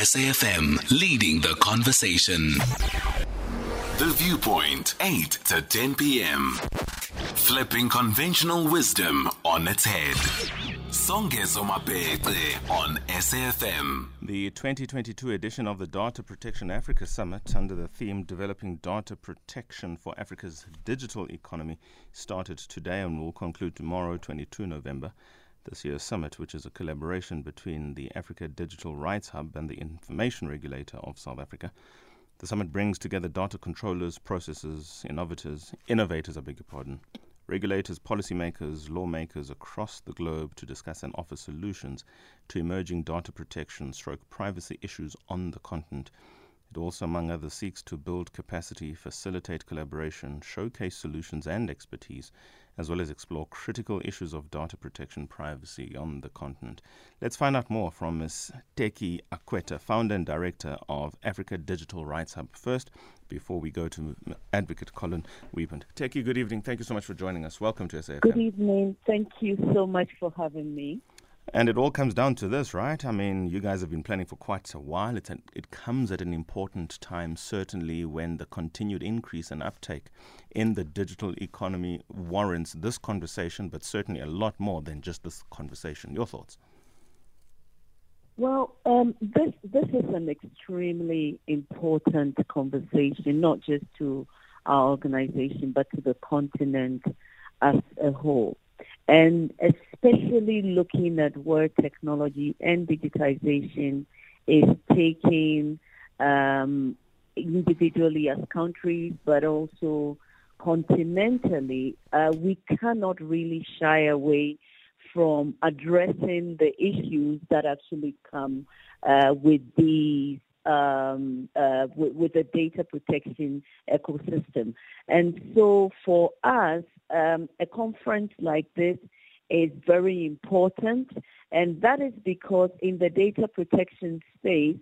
SAFM leading the conversation. The Viewpoint, 8 to 10 p.m. Flipping conventional wisdom on its head. Songezo Mapete on SAFM. The 2022 edition of the Data Protection Africa Summit, under the theme Developing Data Protection for Africa's Digital Economy, started today and will conclude tomorrow, 22 November. This year's summit, which is a collaboration between the Africa Digital Rights Hub and the Information Regulator of South Africa. The summit brings together data controllers, processors, innovators, innovators, I beg your pardon, regulators, policymakers, lawmakers across the globe to discuss and offer solutions to emerging data protection stroke privacy issues on the continent. It also, among others, seeks to build capacity, facilitate collaboration, showcase solutions and expertise, as well as explore critical issues of data protection privacy on the continent. Let's find out more from Ms. Teki Akuetteh, founder and director of Africa Digital Rights Hub. First, before we go to Advocate Collen Weapond. Teki, good evening. Thank you so much for joining us. Welcome to SAFM. Good evening. Thank you so much for having me. And it all comes down to this, right? I mean, you guys have been planning for quite a while. It's an, it comes at an important time, certainly when the continued increase and uptake in the digital economy warrants this conversation, but certainly a lot more than just this conversation. Your thoughts? Well, um, this this is an extremely important conversation, not just to our organization, but to the continent as a whole and especially looking at where technology and digitization is taking um, individually as countries, but also continentally, uh, we cannot really shy away from addressing the issues that actually come uh, with these um, uh, with, with, the data protection ecosystem. And so for us, um, a conference like this is very important, and that is because in the data protection space,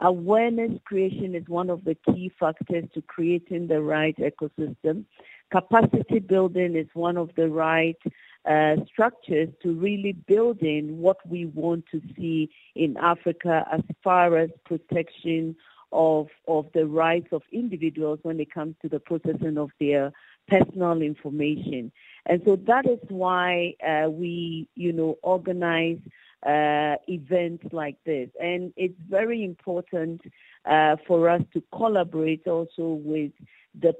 awareness creation is one of the key factors to creating the right ecosystem. Capacity building is one of the right uh, structures to really build in what we want to see in Africa as far as protection of of the rights of individuals when it comes to the processing of their personal information. And so that is why uh, we, you know, organize uh, events like this. And it's very important uh, for us to collaborate also with the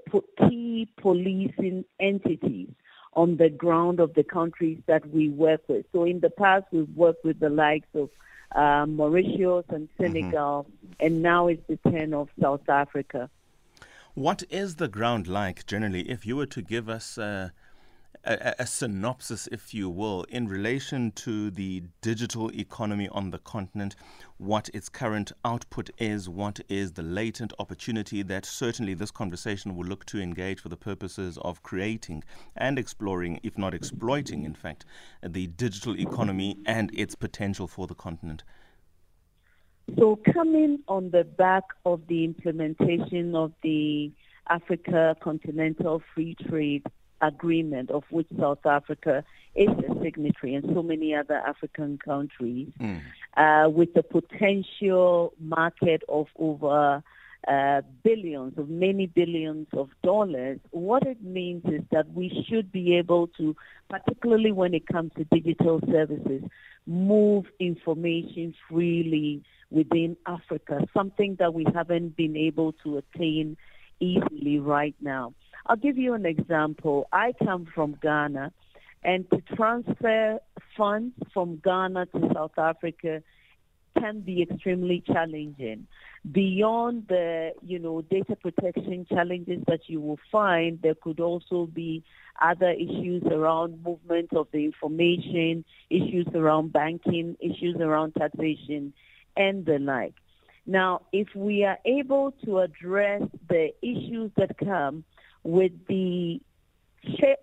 key policing entities on the ground of the countries that we work with. So in the past, we've worked with the likes of uh, Mauritius and mm-hmm. Senegal, mm-hmm. and now it's the turn of South Africa. What is the ground like generally? If you were to give us uh, a, a, synopsis, if you will, in relation to the digital economy on the continent, what its current output is, what is the latent opportunity that certainly this conversation will look to engage for the purposes of creating and exploring, if not exploiting, in fact, the digital economy and its potential for the continent. So, coming on the back of the implementation of the Africa Continental Free Trade agreement of which South Africa is a signatory and so many other African countries mm. uh, with a potential market of over uh, billions, of many billions of dollars, what it means is that we should be able to, particularly when it comes to digital services, move information freely within Africa, something that we haven't been able to attain easily right now. I'll give you an example. I come from Ghana, and to transfer funds from Ghana to South Africa can be extremely challenging. Beyond the, you know, data protection challenges that you will find, there could also be other issues around movement of the information, issues around banking, issues around taxation, and the like. Now, if we are able to address the issues that come with the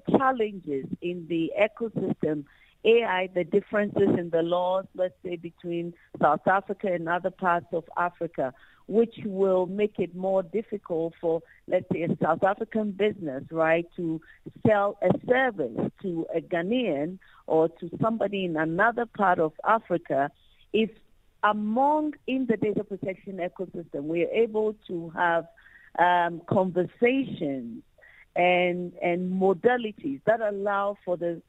challenges in the ecosystem, AI, the differences in the laws, let's say, between South Africa and other parts of Africa, which will make it more difficult for, let's say, a South African business, right, to sell a service to a Ghanaian or to somebody in another part of Africa. If among in the data protection ecosystem, we are able to have um, conversations and and modalities that allow for the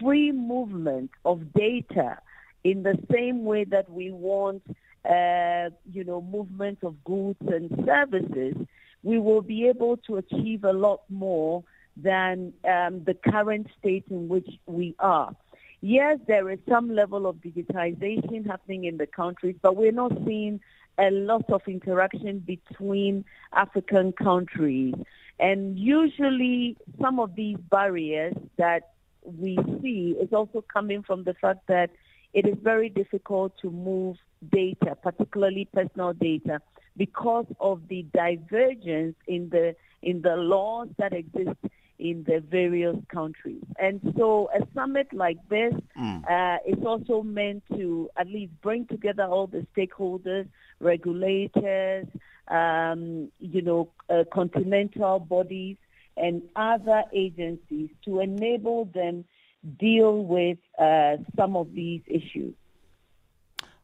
free movement of data in the same way that we want, uh, you know, movement of goods and services, we will be able to achieve a lot more than um, the current state in which we are. Yes, there is some level of digitization happening in the countries, but we're not seeing a lot of interaction between African countries. And usually some of these barriers that we see is also coming from the fact that it is very difficult to move data, particularly personal data, because of the divergence in the in the laws that exist in the various countries. And so a summit like this mm. uh, is also meant to at least bring together all the stakeholders, regulators, um, you know, uh, continental bodies and other agencies to enable them deal with uh, some of these issues.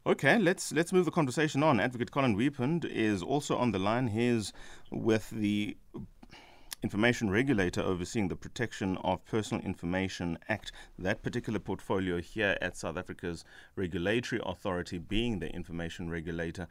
Okay, let's let's move the conversation on. Advocate Collen Weapond is also on the line. He's with the information regulator overseeing the Protection of Personal Information Act. That particular portfolio here at South Africa's regulatory authority being the information regulator.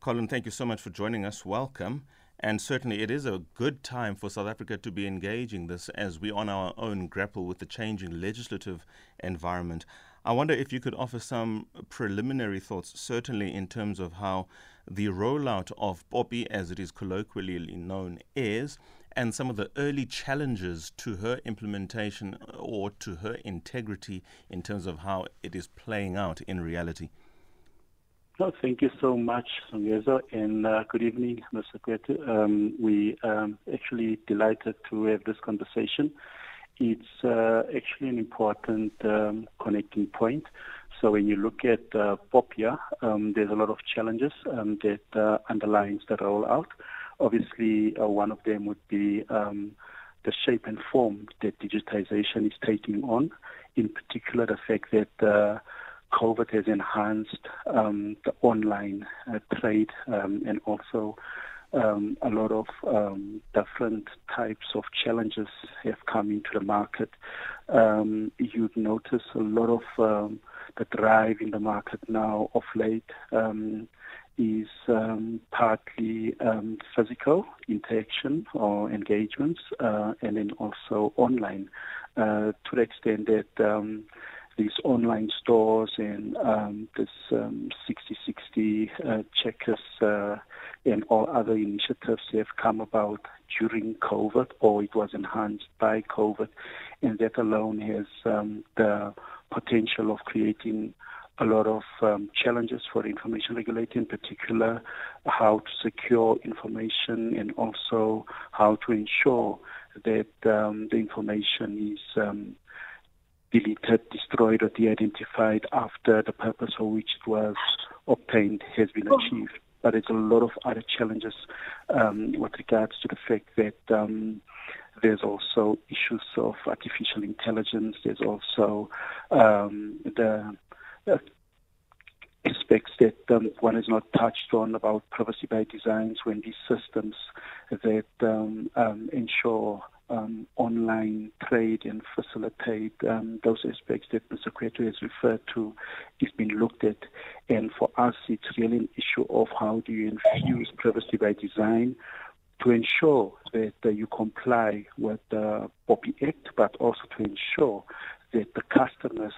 Collen, thank you so much for joining us. Welcome. And certainly, it is a good time for South Africa to be engaging this as we on our own grapple with the changing legislative environment. I wonder if you could offer some preliminary thoughts, certainly in terms of how the rollout of POPI, as it is colloquially known, is, and some of the early challenges to her implementation or to her integrity in terms of how it is playing out in reality. No, thank you so much, Songezo, and uh, good evening, Mr. Kwetu. Um, we um, actually delighted to have this conversation. It's uh, actually an important um, connecting point. So when you look at uh, POPIA, um, there's a lot of challenges um, that uh, underlines the rollout. Obviously, uh, one of them would be um, the shape and form that digitization is taking on. In particular, the fact that uh, COVID has enhanced um, the online uh, trade um, and also um, a lot of um, different types of challenges have come into the market. Um, you'd notice a lot of um, the drive in the market now of late is um, partly um, physical interaction or engagements, uh, and then also online, uh, to the extent that um, these online stores and um, this um, Sixty60 uh, checkers uh, and all other initiatives have come about during COVID or it was enhanced by COVID. And that alone has um, the potential of creating a lot of um, challenges for information regulator, in particular, how to secure information and also how to ensure that um, the information is um, deleted, destroyed, or de-identified after the purpose for which it was obtained has been achieved. But there's a lot of other challenges um, with regards to the fact that um, there's also issues of artificial intelligence. There's also um, the aspects that um, one has not touched on about privacy by designs when these systems that um, um, ensure um, online trade and facilitate um, those aspects that Mr. Kwetu has referred to is being looked at. And for us, it's really an issue of how do you infuse privacy by design to ensure that uh, you comply with the POPI Act, but also to ensure that the customers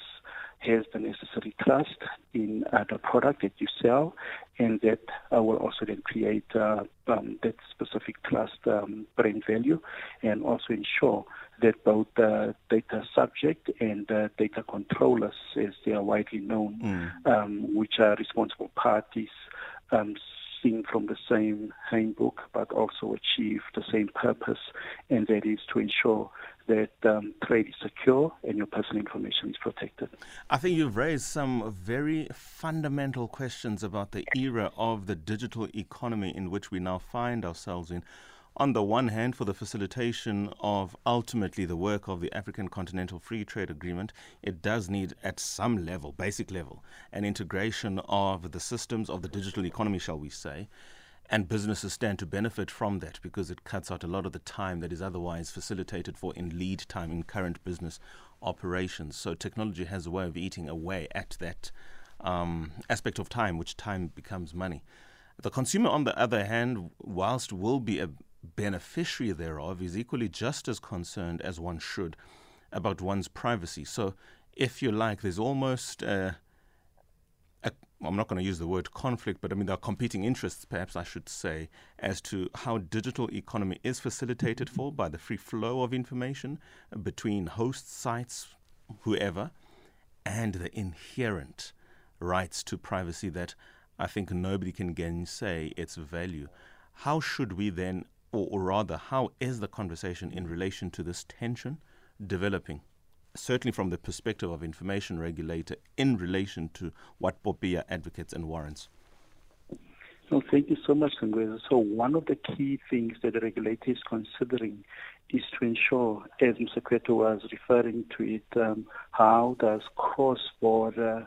has the necessary trust in uh, the product that you sell, and that uh, will also then create uh, um, that specific trust um, brand value, and also ensure that both the data subject and the data controllers, as they are widely known, mm. um, which are responsible parties, um, from the same handbook, but also achieve the same purpose, and that is to ensure that um, trade is secure and your personal information is protected. I think you've raised some very fundamental questions about the era of the digital economy in which we now find ourselves in. on the one hand, for the facilitation of ultimately the work of the African Continental Free Trade Agreement, it does need, at some level, basic level, an integration of the systems of the digital economy, shall we say. And businesses stand to benefit from that because it cuts out a lot of the time that is otherwise facilitated for in lead time in current business operations. So technology has a way of eating away at that um, aspect of time, which time becomes money. The consumer, on the other hand, whilst will be a beneficiary thereof, is equally just as concerned as one should about one's privacy. So, if you like, there's almost a I'm not going to use the word conflict, but I mean there are competing interests, perhaps I should say, as to how digital economy is facilitated for by the free flow of information between host sites, whoever, and the inherent rights to privacy that I think nobody can gainsay its value. How should we then, or, or rather, how is the conversation in relation to this tension developing? Certainly from the perspective of information regulator in relation to what Popia advocates and warrants. No, thank you so much, Songezo. So one of the key things that the regulator is considering is to ensure, as Mr. Kwetu was referring to it, um, how does cross-border uh,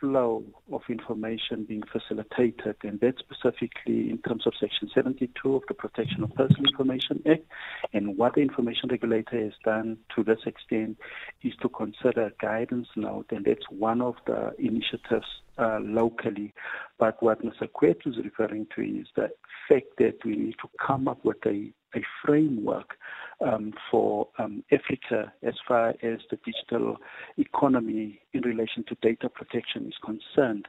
flow of information being facilitated, and that specifically in terms of Section 72 of the Protection of Personal Information Act. And what the information regulator has done to this extent is to consider guidance note, and that's one of the initiatives uh, locally. But what Mr. Kwetu is referring to is the fact that we need to come up with a, a framework um, for um, Africa as far as the digital economy in relation to data protection is concerned.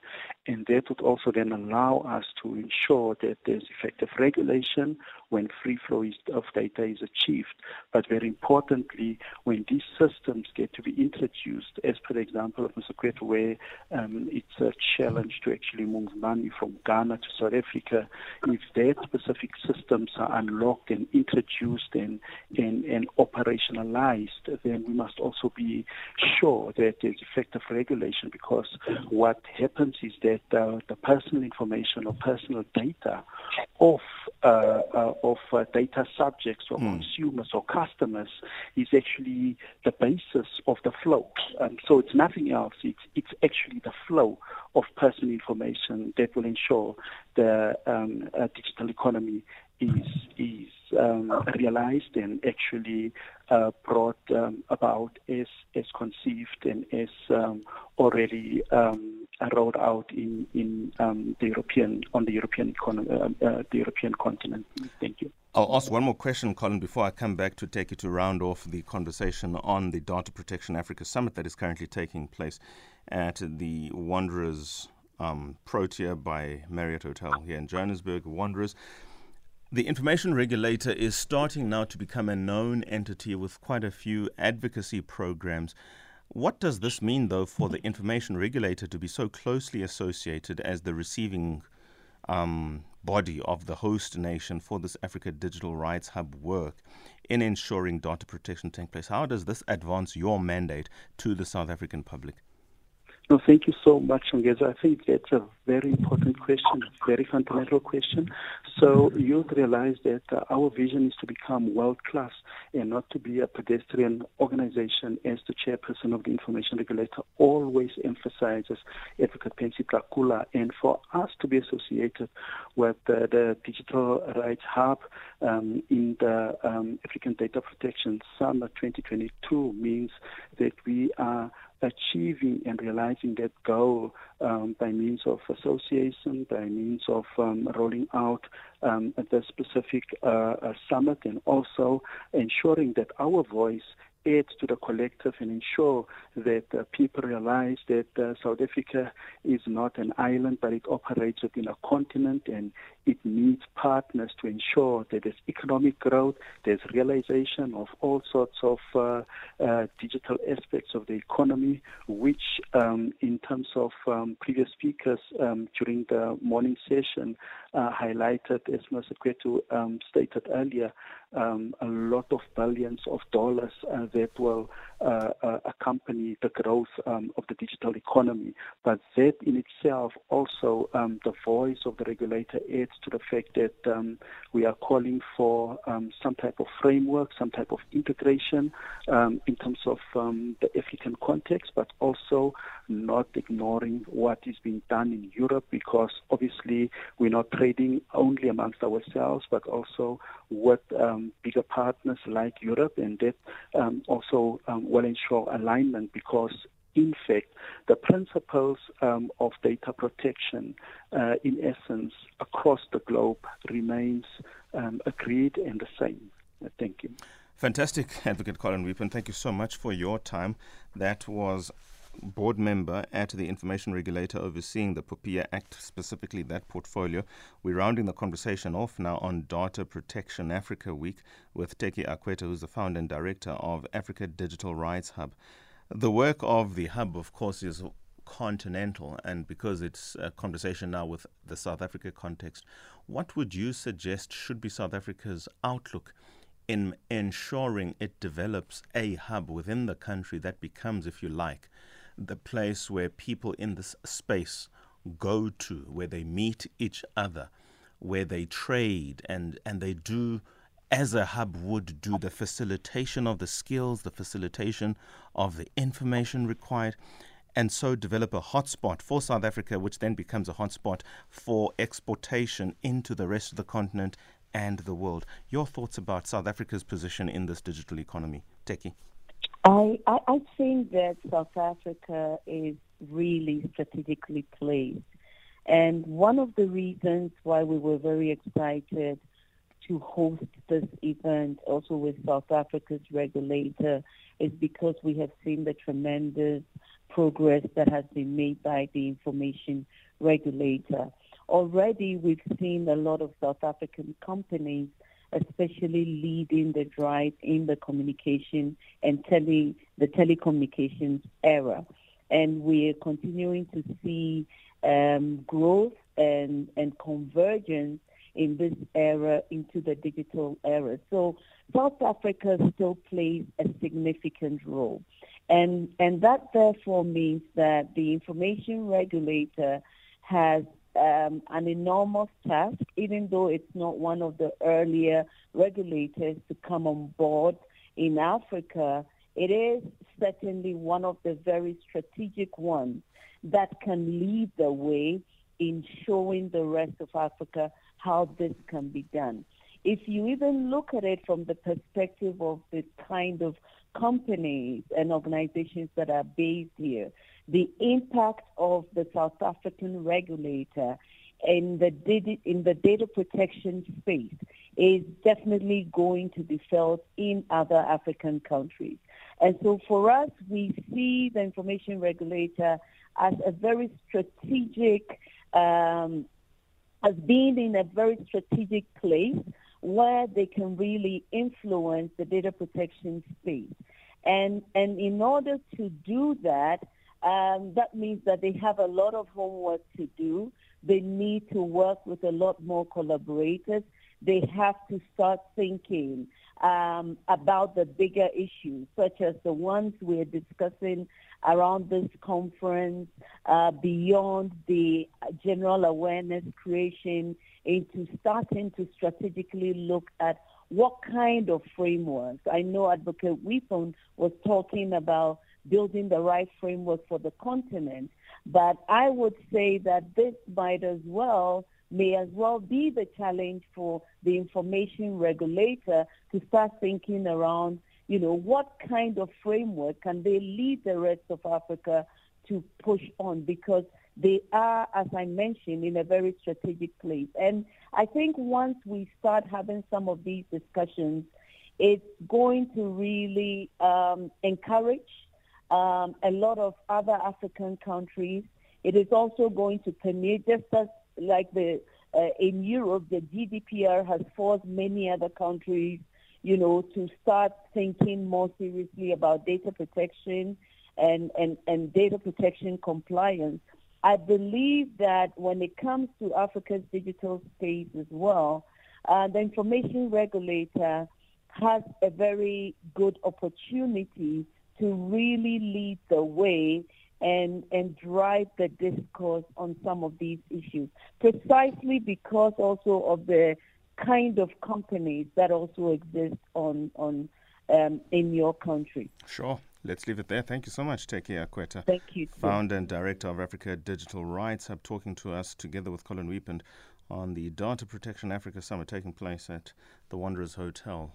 And that would also then allow us to ensure that there's effective regulation when free flow of data is achieved. But very importantly, when these systems get to be introduced, as per the example of Mr. Kwetu, where um, it's a challenge to actually move money from Ghana to South Africa, if that specific systems are unlocked and introduced and, and, and operationalized, then we must also be sure that there's effective regulation because what happens is that uh, the personal information or personal data of uh, uh, of uh, data subjects or mm. consumers or customers is actually the basis of the flow. Um, so it's nothing else. It's it's actually the flow of personal information that will ensure the um, uh, digital economy is is um, realized and actually uh, brought um, about as as conceived and as um, already um, rolled out in in um, the European on the European economy, uh, uh, the European continent. Thank you. I'll ask one more question, Collen, before I come back to take you to round off the conversation on the Data Protection Africa Summit that is currently taking place at the Wanderers um, Protea by Marriott Hotel here in Johannesburg. Wanderers. The information regulator is starting now to become a known entity with quite a few advocacy programs. What does this mean, though, for the information regulator to be so closely associated as the receiving um, body of the host nation for this Africa Digital Rights Hub work in ensuring data protection takes place? How does this advance your mandate to the South African public? No, thank you so much, Songezo. I think that's a very important question, very fundamental question. So you realize that uh, our vision is to become world class and not to be a pedestrian organization, as the chairperson of the information regulator always emphasizes, Advocate Pansy Tlakula. And for us to be associated with uh, the Digital Rights Hub um, in the um, African Data Protection Summit 2022 means that we are achieving and realizing that goal um, by means of association, by means of um, rolling out um, the specific uh, uh, summit, and also ensuring that our voice add to the collective and ensure that uh, people realize that uh, South Africa is not an island, but it operates within a continent and it needs partners to ensure that there's economic growth, there's realization of all sorts of uh, uh, digital aspects of the economy, which, um, in terms of um, previous speakers um, during the morning session, uh, highlighted, as Mr. Um, stated earlier, um, a lot of billions of dollars uh, that will uh, uh, accompany the growth um, of the digital economy. But that in itself also um, the voice of the regulator adds to the fact that um, we are calling for um, some type of framework, some type of integration um, in terms of um, the African context, but also not ignoring what is being done in Europe because obviously we're not trading only amongst ourselves, but also with bigger partners like Europe, and that also will ensure alignment because in fact, the principles um, of data protection, uh, in essence, across the globe remains um, agreed and the same. Uh, thank you. Fantastic, Advocate Collen Weapond. Thank you so much for your time. That was board member at the information regulator overseeing the POPIA Act, specifically that portfolio. We're rounding the conversation off now on Data Protection Africa Week with Teki Akuetteh, who's the founder and director of Africa Digital Rights Hub. The work of the hub, of course, is continental, and because it's a conversation now with the South Africa context, what would you suggest should be South Africa's outlook in ensuring it develops a hub within the country that becomes, if you like, the place where people in this space go to, where they meet each other, where they trade and, and they do as a hub would do the facilitation of the skills, the facilitation of the information required, and so develop a hotspot for South Africa, which then becomes a hotspot for exportation into the rest of the continent and the world. Your thoughts about South Africa's position in this digital economy, Teki? I, I, I think that South Africa is really strategically placed. And one of the reasons why we were very excited to host this event also with South Africa's regulator is because we have seen the tremendous progress that has been made by the information regulator. Already we've seen a lot of South African companies especially leading the drive in the communication and tele, the telecommunications era. And we are continuing to see um, growth and, and convergence in this era into the digital era. So South Africa still plays a significant role. And, and that therefore means that the information regulator has um, an enormous task, even though it's not one of the earlier regulators to come on board in Africa. It is certainly one of the very strategic ones that can lead the way in showing the rest of Africa how this can be done. If you even look at it from the perspective of the kind of companies and organizations that are based here, the impact of the South African regulator in the data, in the data protection space is definitely going to be felt in other African countries. And so for us, we see the information regulator as a very strategic, um, as being in a very strategic place where they can really influence the data protection space. And, and in order to do that, um, that means that they have a lot of homework to do. They need to work with a lot more collaborators. They have to start thinking um, about the bigger issues, such as the ones we're discussing around this conference, uh, beyond the general awareness creation, into starting to strategically look at what kind of frameworks. I know Advocate Weapond was talking about building the right framework for the continent. But I would say that this might as well may as well be the challenge for the information regulator to start thinking around, you know, what kind of framework can they lead the rest of Africa to push on because they are, as I mentioned, in a very strategic place. And I think once we start having some of these discussions, it's going to really um, encourage um, a lot of other African countries. It is also going to permeate, just as like the uh, in Europe, the GDPR has forced many other countries, you know, to start thinking more seriously about data protection and, and, and data protection compliance. I believe that when it comes to Africa's digital space as well, uh, the information regulator has a very good opportunity to really lead the way and and drive the discourse on some of these issues precisely because also of the kind of companies that also exist on on um, in your country. Sure. Let's leave it there. Thank you so much, Teki Akuetteh. Thank you. Founder and Director of Africa Digital Rights Hub, talking to us together with Collen Weapond on the Data Protection Africa Summit taking place at the Wanderers Hotel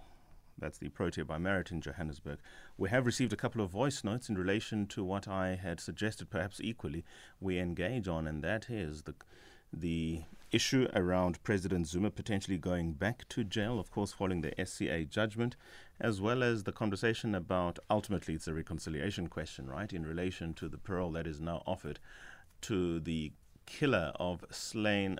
that's the Protea by Marriott in Johannesburg. We have received a couple of voice notes in relation to what I had suggested, perhaps equally, we engage on, and that is the the issue around President Zuma potentially going back to jail, of course, following the SCA judgment, as well as the conversation about ultimately it's a reconciliation question, right, in relation to the parole that is now offered to the killer of slain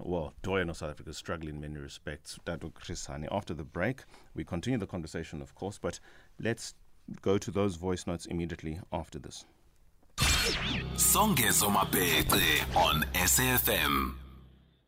well, Doyen of South Africa struggle in many respects. Dadu Chris Hani. After the break, we continue the conversation, of course, but let's go to those voice notes immediately after this. Songezo Mapete on SAFM.